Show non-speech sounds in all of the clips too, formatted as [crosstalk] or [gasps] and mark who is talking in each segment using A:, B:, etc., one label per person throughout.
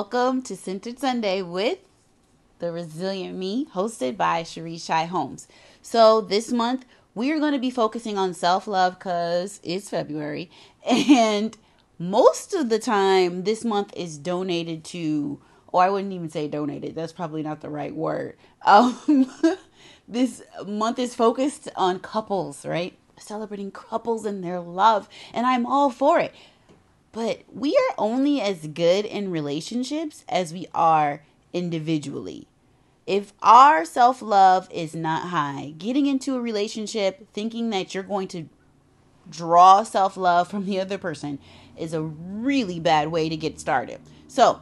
A: welcome to Centered Sunday with the Resilient Me, hosted by Cherise Shy Holmes. So this month we are going to be focusing on self love because it's February, [laughs] and most of the time this month is donated to, or I wouldn't even say donated. That's probably not the right word. [laughs] Um, this month is focused on couples, right? Celebrating couples and their love, and I'm all for it. But we are only as good in relationships as we are individually. If our self love is not high, getting into a relationship thinking that you're going to draw self love from the other person is a really bad way to get started. So,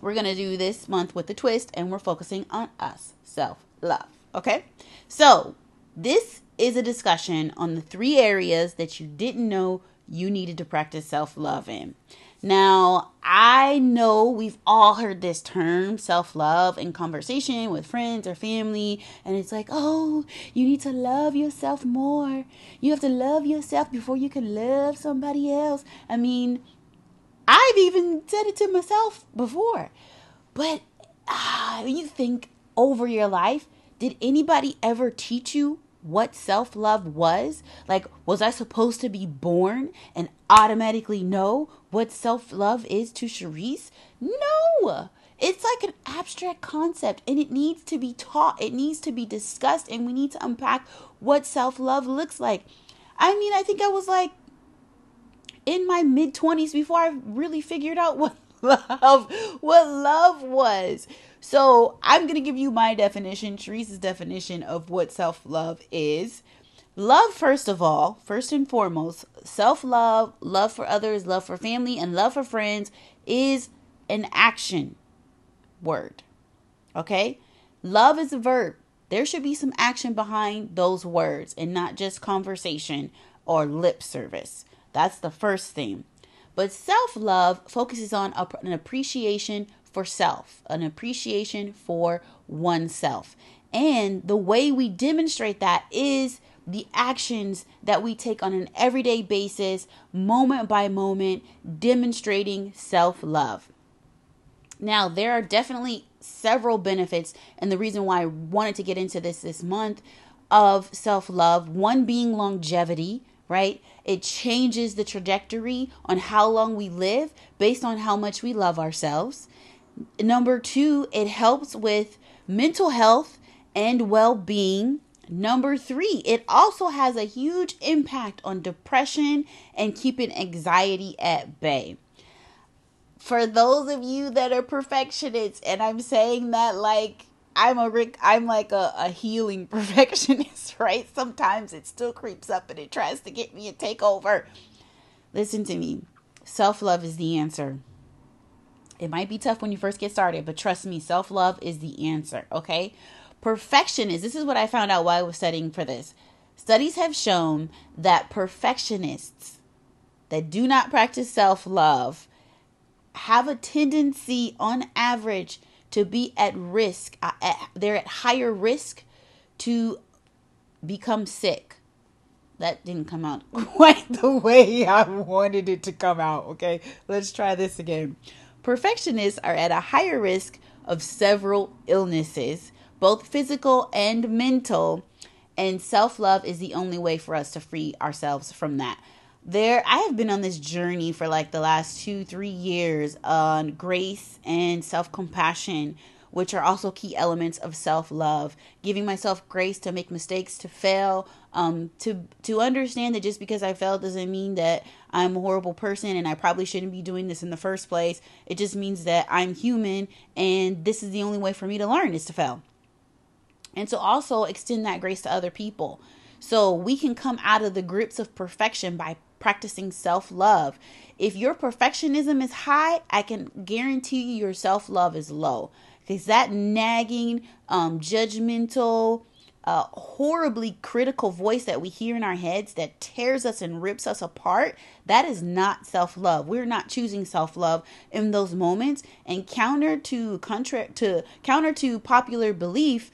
A: we're going to do this month with a twist and we're focusing on us self love. Okay? So, this is a discussion on the three areas that you didn't know you needed to practice self love in. Now, I know we've all heard this term, self love, in conversation with friends or family, and it's like, oh, you need to love yourself more. You have to love yourself before you can love somebody else. I mean, I've even said it to myself before. But ah, you think over your life, did anybody ever teach you what self love was? Like, was I supposed to be born and automatically know what self love is to Cherise? No! It's like an abstract concept and it needs to be taught, it needs to be discussed, and we need to unpack what self love looks like. I mean, I think I was like in my mid 20s before I really figured out [laughs] what love what love was. So I'm going to give you my definition, Cherise's definition of what self love is. Love, first of all, first and foremost, self love, love for others, love for family, and love for friends is an action word. Okay? Love is a verb. There should be some action behind those words and not just conversation or lip service. That's the first thing. But self love focuses on an appreciation for self, an appreciation for oneself. And the way we demonstrate that is the actions that we take on an everyday basis, moment by moment, demonstrating self love. Now, there are definitely several benefits, and the reason why I wanted to get into this this month of self love one being longevity, right? It changes the trajectory on how long we live based on how much we love ourselves. Number two, it helps with mental health and well being. Number three, it also has a huge impact on depression and keeping anxiety at bay. For those of you that are perfectionists, and I'm saying that like I'm a Rick, I'm like a, a healing [laughs] perfectionist, right? Sometimes it still creeps up and it tries to get me to take over. Listen to me. Self love is the answer. It might be tough when you first get started, but trust me, self love is the answer, okay? Perfectionists, this is what I found out while I was studying for this. Studies have shown that perfectionists that do not practice self love have a tendency, on average, to be at risk. Uh, they're at higher risk to become sick. That didn't come out [laughs] quite the way I wanted it to come out. Okay, let's try this again. Perfectionists are at a higher risk of several illnesses, both physical and mental, and self love is the only way for us to free ourselves from that. There, I have been on this journey for like the last two, three years on grace and self compassion which are also key elements of self-love giving myself grace to make mistakes to fail um, to to understand that just because i fail doesn't mean that i'm a horrible person and i probably shouldn't be doing this in the first place it just means that i'm human and this is the only way for me to learn is to fail and to also extend that grace to other people so we can come out of the grips of perfection by practicing self love. If your perfectionism is high, I can guarantee you your self love is low. Because that nagging, um, judgmental, uh, horribly critical voice that we hear in our heads that tears us and rips us apart, that is not self love. We're not choosing self love in those moments. And counter to contra- to counter to popular belief,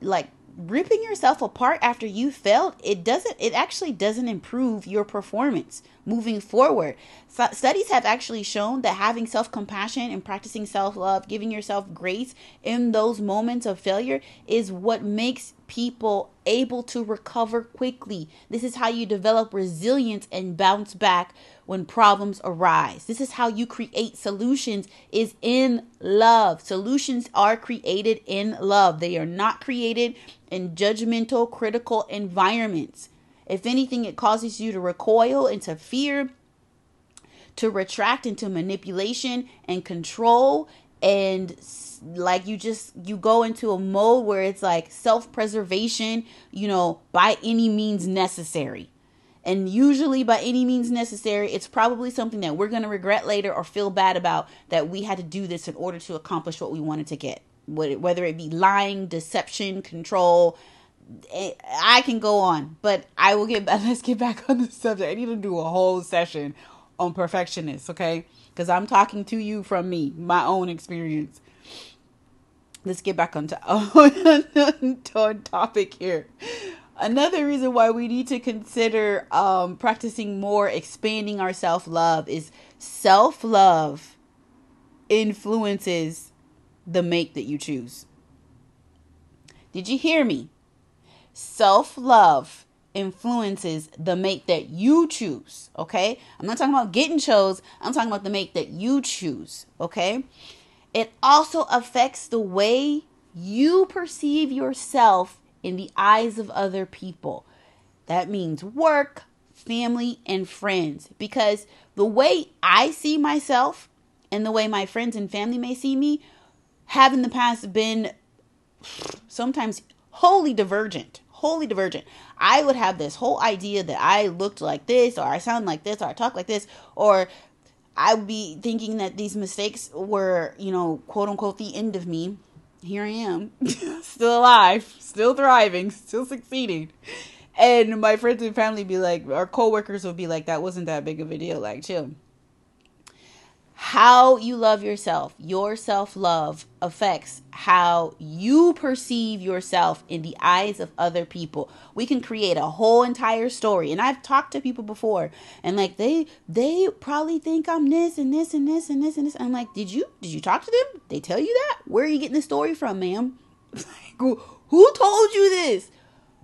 A: like ripping yourself apart after you failed, it doesn't. It actually doesn't improve your performance moving forward. So studies have actually shown that having self compassion and practicing self love, giving yourself grace in those moments of failure, is what makes people able to recover quickly. This is how you develop resilience and bounce back when problems arise. This is how you create solutions is in love. Solutions are created in love. They are not created in judgmental, critical environments. If anything, it causes you to recoil into fear, to retract into manipulation and control and like you just you go into a mode where it's like self-preservation, you know, by any means necessary. And usually, by any means necessary, it's probably something that we're going to regret later or feel bad about that we had to do this in order to accomplish what we wanted to get. Whether it be lying, deception, control, eh, I can go on, but I will get back. [laughs] Let's get back on the subject. I need to do a whole session on perfectionists, okay? Because I'm talking to you from me, my own experience. Let's get back on, to- [laughs] on topic here another reason why we need to consider um, practicing more expanding our self-love is self-love influences the mate that you choose. Did you hear me? Self-love influences the mate that you choose okay? I'm not talking about getting chose. I'm talking about the mate that you choose okay? It also affects the way you perceive yourself in the eyes of other people. That means work, family, and friends. Because the way I see myself and the way my friends and family may see me have in the past been sometimes wholly divergent. Wholly divergent. I would have this whole idea that I looked like this, or I sound like this, or I talk like this, or I would be thinking that these mistakes were, you know, quote unquote, the end of me here I am, [laughs] still alive, still thriving, still succeeding. And my friends and family be like, our coworkers will be like, that wasn't that big of a deal. Like, chill how you love yourself, your self love affects how you perceive yourself in the eyes of other people. We can create a whole entire story. And I've talked to people before and like they they probably think I'm this and this and this and this and this. I'm like, did you did you talk to them? They tell you that? Where are you getting the story from, ma'am? [laughs] Who told you this?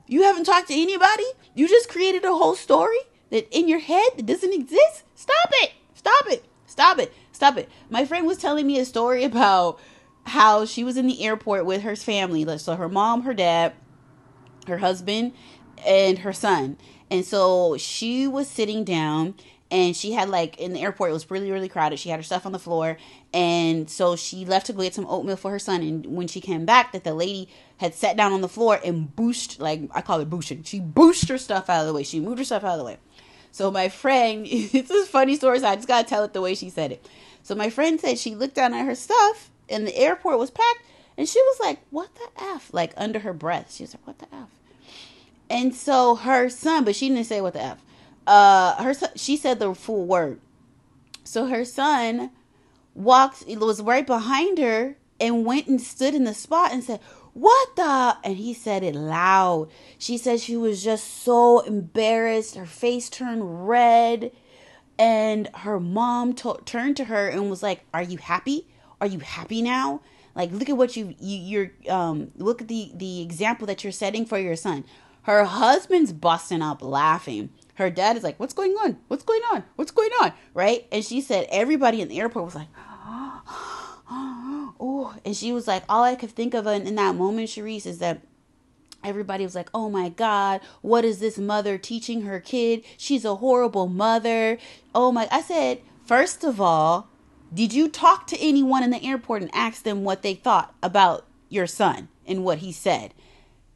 A: You haven't talked to anybody? You just created a whole story that in your head that doesn't exist? Stop it. Stop it. Stop it. Stop it. My friend was telling me a story [laughs] about how she was in the airport with her family. So her mom, her dad, her husband, and her son. And so she was sitting down and she had like in the airport it was really really crowded. She had her stuff on the floor. And so she left to go get some oatmeal for her son. And when she came back that the lady had sat down on the floor and booshed like i call it boosting. She booshed her stuff out of the way. She moved her stuff out of the way. So my friend [laughs] it's a funny story so i just gotta tell it the way she said it so my friend said she looked down at her stuff and the airport was packed and she was like, What the F? Like under her breath. She was like, What the F? And so her son, but she didn't say what the F. Uh her she said the full word. So her son walked it was right behind her and went and stood in the spot and said, What the? And he said it loud. She said she was just so embarrassed. Her face turned red and her mom t- turned to her and was like are you happy? Are you happy now? Like look at what you, you you're um look at the the example that you're setting for your son. Her husband's busting up laughing. Her dad is like what's going on? What's going on? What's going on? Right? And she said everybody in the airport was like [gasps] oh and she was like all i could think of in, in that moment Cherise, is that Everybody was like, oh my God, what is this mother teaching her kid? She's a horrible mother. Oh my, I said, first of all, did you talk to anyone in the airport and ask them what they thought about your son and what he said?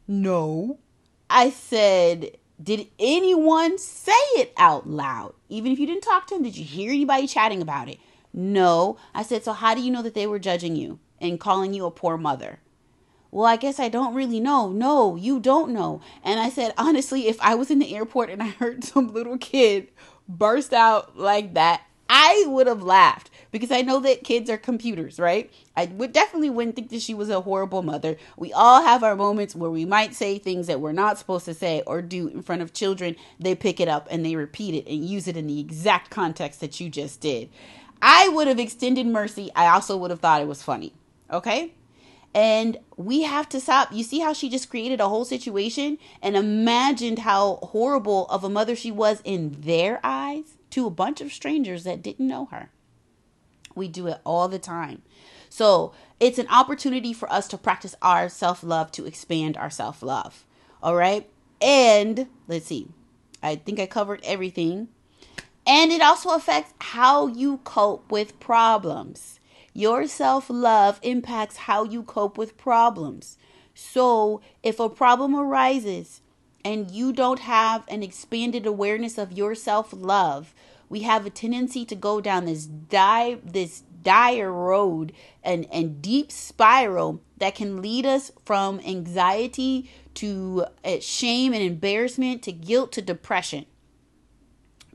A: No. I said, did anyone say it out loud? Even if you didn't talk to them, did you hear anybody chatting about it? No. I said, so how do you know that they were judging you and calling you a poor mother? Well, I guess I don't really know. No, you don't know. And I said, honestly, if I was in the airport and I heard [laughs] some little kid burst out like that, I would have laughed because I know that kids are computers, right? I would definitely wouldn't think that she was a horrible mother. We all have our moments where we might say things that we're not supposed to say or do in front of children. They pick it up and they repeat it and use it in the exact context that you just did. I would have extended mercy. I also would have thought it was funny. Okay? And we have to stop. You see how she just created a whole situation and imagined how horrible of a mother she was in their eyes to a bunch of strangers that didn't know her. We do it all the time. So it's an opportunity for us to practice our self love to expand our self love. All right. And let's see. I think I covered everything. And it also affects how you cope with problems. Your self love impacts how you cope with problems. So if a problem arises and you don't have an expanded awareness of your self love, we have a tendency to go down this die this dire road and, and deep spiral that can lead us from anxiety to uh, shame and embarrassment to guilt to depression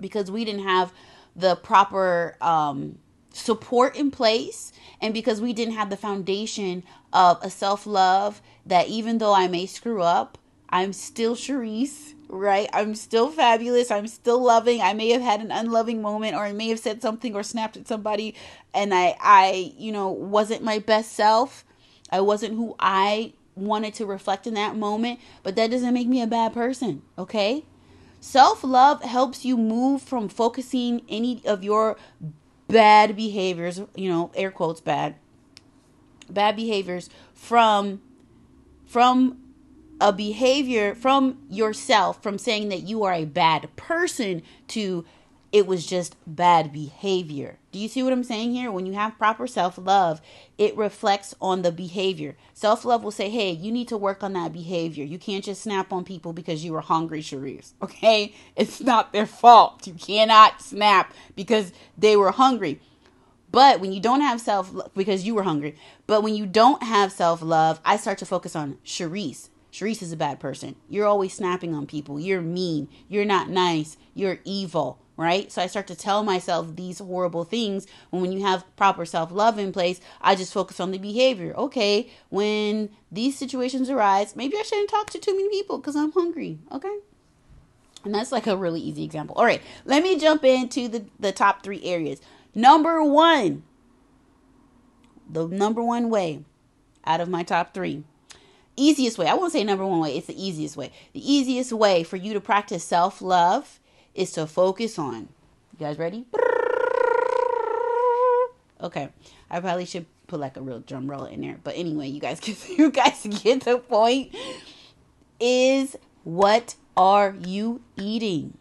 A: because we didn't have the proper um, support in place and because we didn't have the foundation of a self love that even though I may screw up, I'm still Cherise, right? I'm still fabulous. I'm still loving. I may have had an unloving moment or I may have said something or snapped at somebody and I I, you know, wasn't my best self. I wasn't who I wanted to reflect in that moment, but that doesn't make me a bad person, okay? Self love helps you move from focusing any of your bad behaviors, you know, air quotes bad, bad behaviors from from a behavior from yourself from saying that you are a bad person to it was just bad behavior. Do you see what I'm saying here? When you have proper self love, it reflects on the behavior. Self love will say, hey, you need to work on that behavior. You can't just snap on people because you were hungry, Cherise. [laughs] Okay? It's not their fault. You cannot snap because they were hungry. But when you don't have self because you were hungry, but when you don't have self love, I start to focus on Cherise. Cherise is a bad person. You're always snapping on people. You're mean. You're not nice. You're evil right? So I start to tell myself these horrible things. When you have proper self love in place, I just focus on the behavior. Okay, when these situations arise, maybe I shouldn't talk to too many people because I'm hungry. Okay. And that's like a really easy example. All right, let me jump into the, the top three areas. Number one, the number one way out of my top three easiest way. I won't say number one way, it's the easiest way. The easiest way for you to practice self love is to focus on. You guys ready? Okay, I probably should put like a real drum roll in there, but anyway, you guys [laughs] get you guys get the point. Is what are you eating?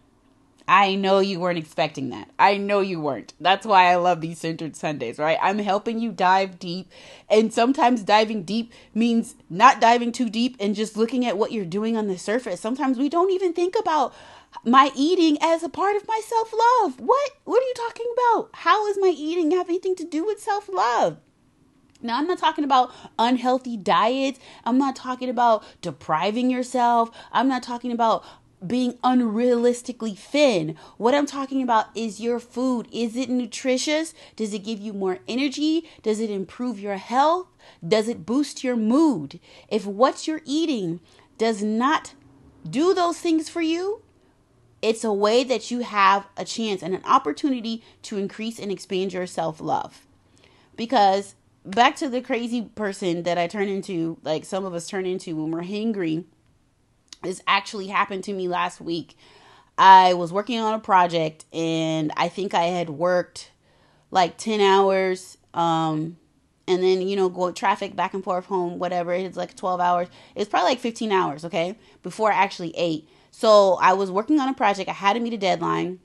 A: I know you weren't expecting that. I know you weren't. That's why I love these centered Sundays, right? I'm helping you dive deep. And sometimes diving deep means not diving too deep and just looking at what you're doing on the surface. Sometimes we don't even think about my eating as a part of my self love. What? What are you talking about? How is my eating have anything to do with self love? Now, I'm not talking about unhealthy diets. I'm not talking about depriving yourself. I'm not talking about being unrealistically thin. What I'm talking about is your food. Is it nutritious? Does it give you more energy? Does it improve your health? Does it boost your mood? If what you're eating does not do those things for you, it's a way that you have a chance and an opportunity to increase and expand your self love. Because back to the crazy person that I turn into, like some of us turn into when we're hangry, this actually happened to me last week. I was working on a project and I think I had worked like 10 hours. Um, and then, you know, go traffic back and forth home, whatever. It's like 12 hours. It's probably like 15 hours, okay? Before I actually ate. So I was working on a project. I had to meet a deadline,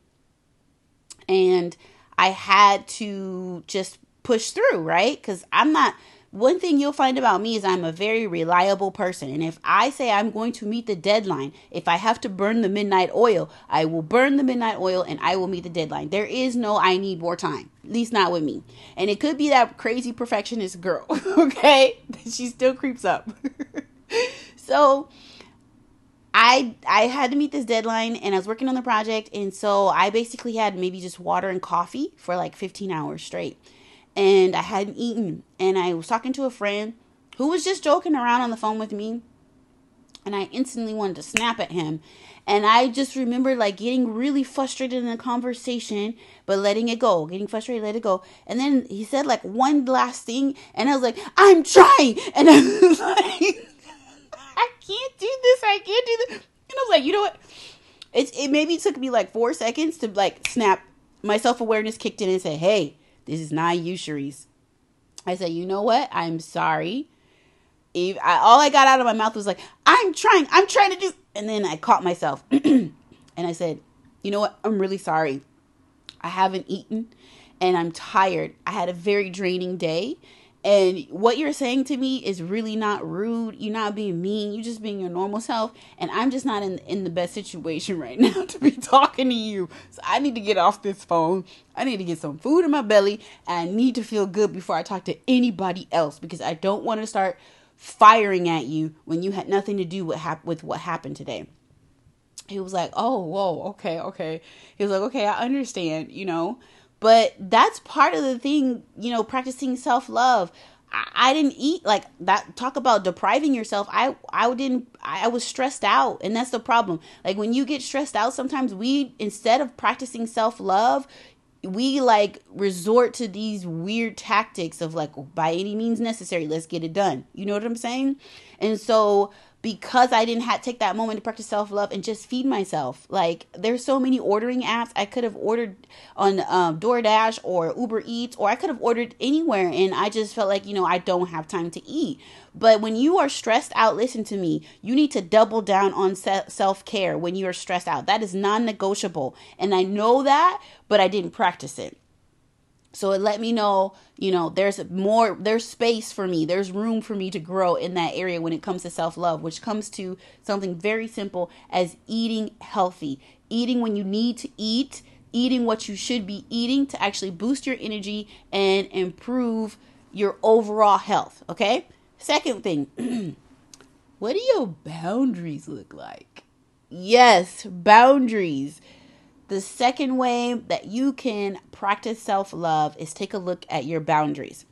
A: and I had to just push through, right? Because I'm not. One thing you'll find about me is I'm a very reliable person. And if I say I'm going to meet the deadline, if I have to burn the midnight oil, I will burn the midnight oil and I will meet the deadline. There is no I need more time. At least not with me. And it could be that crazy perfectionist girl, [laughs] okay? [laughs] She still creeps up. [laughs] so I I had to meet this deadline and I was working on the project and so I basically had maybe just water and coffee for like 15 hours straight. And I hadn't eaten and I was talking to a friend who was just joking around on the phone with me and I instantly wanted to snap at him. And I just remember like getting really frustrated in the conversation, but letting it go, getting frustrated, let it go. And then he said like one last thing, and I was like, I'm trying. And I was [laughs] like, I can't do this. I can't do this. And I was like, you know what? It, it maybe took me like four seconds to like snap. My self awareness kicked in and said, hey, this is not you. I said, you know what? I'm sorry. If I, all I got out of my mouth was like, I'm trying, I'm trying to do. And then I caught myself [clears throat] and I said, you know what? I'm really sorry. I haven't eaten and I'm tired. I had a very draining day and what you're saying to me is really not rude. You're not being mean. You're just being your normal self. And I'm just not in in the best situation [laughs] right now to be talking to you. So I need to get off this phone. I need to get some food in my belly. I need to feel good before I talk to anybody else because I don't want to start firing at you when you had nothing to do with hap- with what happened today. He was like, "Oh, whoa, okay, okay." He was like, "Okay, I understand," you know. But that's part of the thing, you know, practicing self love. I, I didn't eat like that. Talk about depriving yourself. I I didn't. I was stressed out, and that's the problem. Like when you get stressed out, sometimes we instead of practicing self love, we like resort to these weird tactics of like by any means necessary let's get it done you know what i'm saying and so because I didn't have take that moment to practice self love and just feed myself. Like there's so many ordering apps I could have ordered on um, DoorDash or Uber Eats, or I could have ordered anywhere, and I just felt like you know I don't have time to eat. But when you are stressed out, listen to me. You need to double down on self care when you are stressed out. That is non negotiable, and I know that, but I didn't practice it. So it let me know, you know, there's more, there's space for me, there's room for me to grow in that area when it comes to self love, which comes to something very simple as eating healthy, eating when you need to eat, eating what you should be eating to actually boost your energy and improve your overall health. Okay. Second thing, [clears throat] what do your boundaries look like? Yes, boundaries. The second way that you can practice self love is take a look at your boundaries.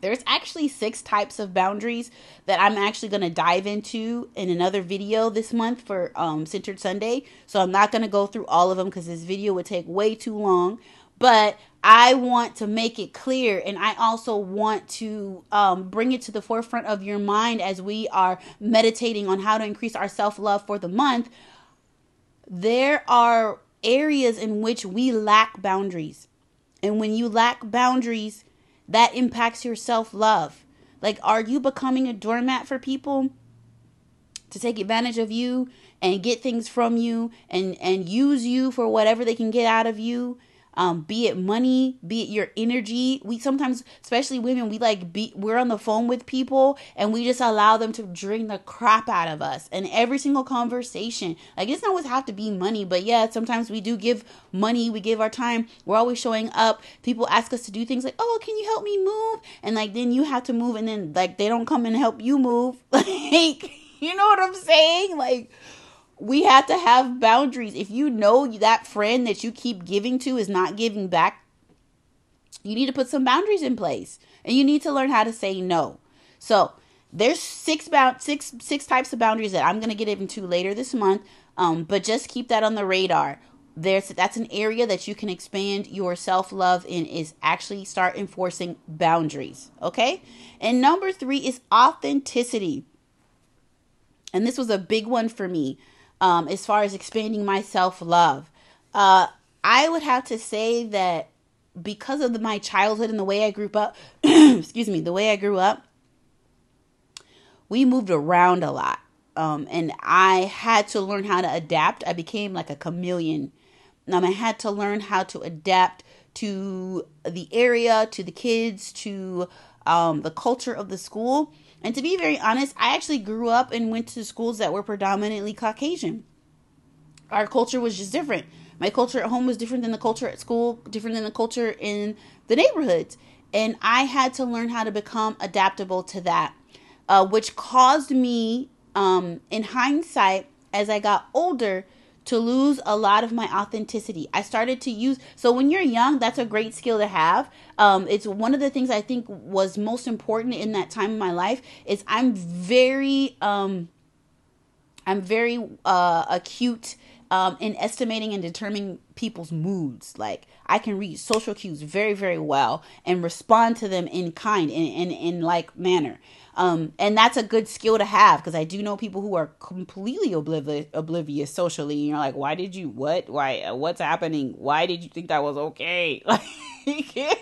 A: There's actually six types of boundaries that I'm actually going to dive into in another video this month for um, Centered Sunday. So I'm not going to go through all of them because this video would take way too long. But I want to make it clear, and I also want to um, bring it to the forefront of your mind as we are meditating on how to increase our self love for the month there are areas in which we lack boundaries. And when you lack boundaries, that impacts your self love. Like, are you becoming a doormat for people to take advantage of you and get things from you and, and use you for whatever they can get out of you? Um, be it money, be it your energy. We sometimes, especially women, we like be we're on the phone with people and we just allow them to drain the crap out of us. And every single conversation, like it's not always have to be money, but yeah, sometimes we do give money, we give our time. We're always showing up. People ask us to do things like, "Oh, can you help me move?" And like then you have to move, and then like they don't come and help you move. [laughs] Like you know what I'm saying? Like we have to have boundaries. If you know that friend that you keep giving to is not giving back, you need to put some boundaries in place. And you need to learn how to say no. So, there's six bound six six types of boundaries that I'm going to get into later this month. Um, but just keep that on the radar. There's that's an area that you can expand your self-love in is actually start enforcing boundaries, okay? And number 3 is authenticity. And this was a big one for me um, as far as expanding my self love. Uh, I would have to say that because of the, my childhood and the way I grew up, [clears throat] excuse me, the way I grew up, we moved around a lot. Um, and I had to learn how to adapt. I became like a chameleon. Um, I had to learn how to adapt to the area, to the kids, to um, the culture of the school. And to be very honest, I actually grew up and went to schools that were predominantly Caucasian. Our culture was just different. My culture at home was different than the culture at school, different than the culture in the neighborhoods. And I had to learn how to become adaptable to that, uh, which caused me um, in hindsight, as I got older, to lose a lot of my authenticity. I started to use so when you're young, that's a great skill to have. Um, it's one of the things I think was most important in that time in my life. Is I'm very um, I'm very uh, acute um, in estimating and determining people's moods. Like I can read social cues very, very well and respond to them in kind in in, in like manner. Um, and that's a good skill to have because I do know people who are completely oblivious, oblivious socially. And you're like, why did you what? Why? What's happening? Why did you think that was okay? [laughs] Like,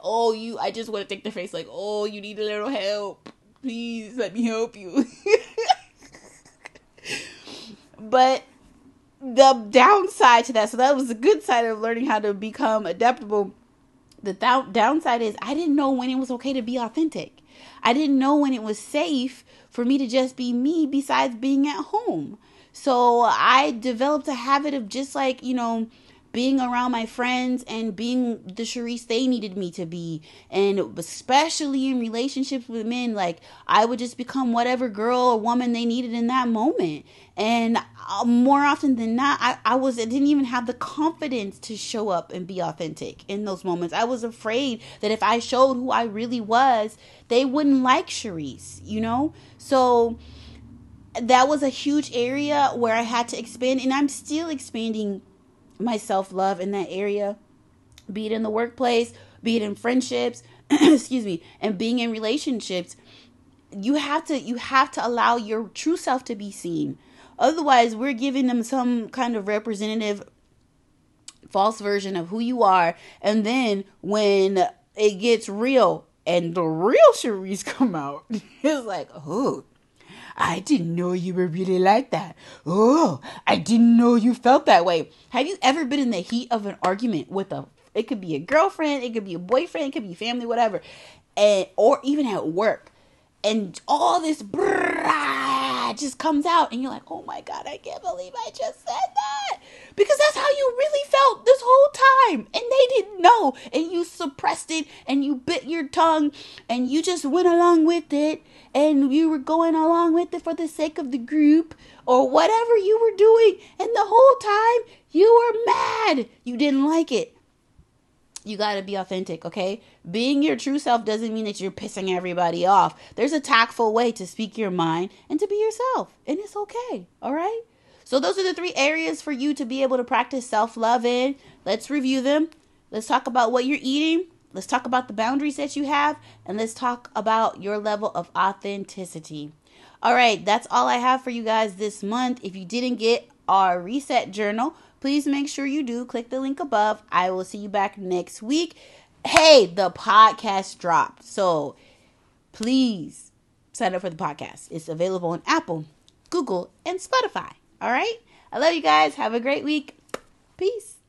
A: oh, you. I just want to take the face like, oh, you need a little help. Please let me help you. [laughs] but the downside to that, so that was the good side of learning how to become adaptable. The th- downside is I didn't know when it was okay to be authentic. I didn't know when it was safe for me to just be me besides being at home. So I developed a habit of just like, you know, being around my friends and being the Cherise they needed me to be. And especially in relationships with men, like I would just become whatever girl or woman they needed in that moment. And uh, more often than not, I, I was I didn't even have the confidence to show up and be authentic in those moments. I was afraid that if I showed who I really was, they wouldn't like Cherise, you know? So that was a huge area where I had to expand and I'm still expanding my self love in that area, be it in the workplace, be it in friendships, [clears throat] excuse me, and being in relationships. You have to you have to allow your true self to be seen. Otherwise, we're giving them some kind of representative false version of who you are, and then when it gets real and the real Cherise [laughs] come out, it's like, oh, I didn't know you were really like that. Oh, I didn't know you felt that way. Have you ever been in the heat of an argument with a it could be a girlfriend, it could be a boyfriend, it could be family, whatever. And or even at work. And all this brrrr, just comes out and you're like, "Oh my god, I can't believe I just said that." Because that's how you really felt this whole time. And they didn't know. And you suppressed it and you bit your tongue and you just went along with it and you were going along with it for the sake of the group or whatever you were doing. And the whole time you were mad. You didn't like it. You got to be authentic, okay? Being your true self doesn't mean that you're pissing everybody off. There's a tactful way to speak your mind and to be yourself, and it's okay, all right? So, those are the three areas for you to be able to practice self love in. Let's review them. Let's talk about what you're eating. Let's talk about the boundaries that you have. And let's talk about your level of authenticity. All right, that's all I have for you guys this month. If you didn't get our reset journal, please make sure you do. Click the link above. I will see you back next week. Hey, the podcast dropped. So please sign up for the podcast. It's available on Apple, Google, and Spotify. All right. I love you guys. Have a great week. Peace.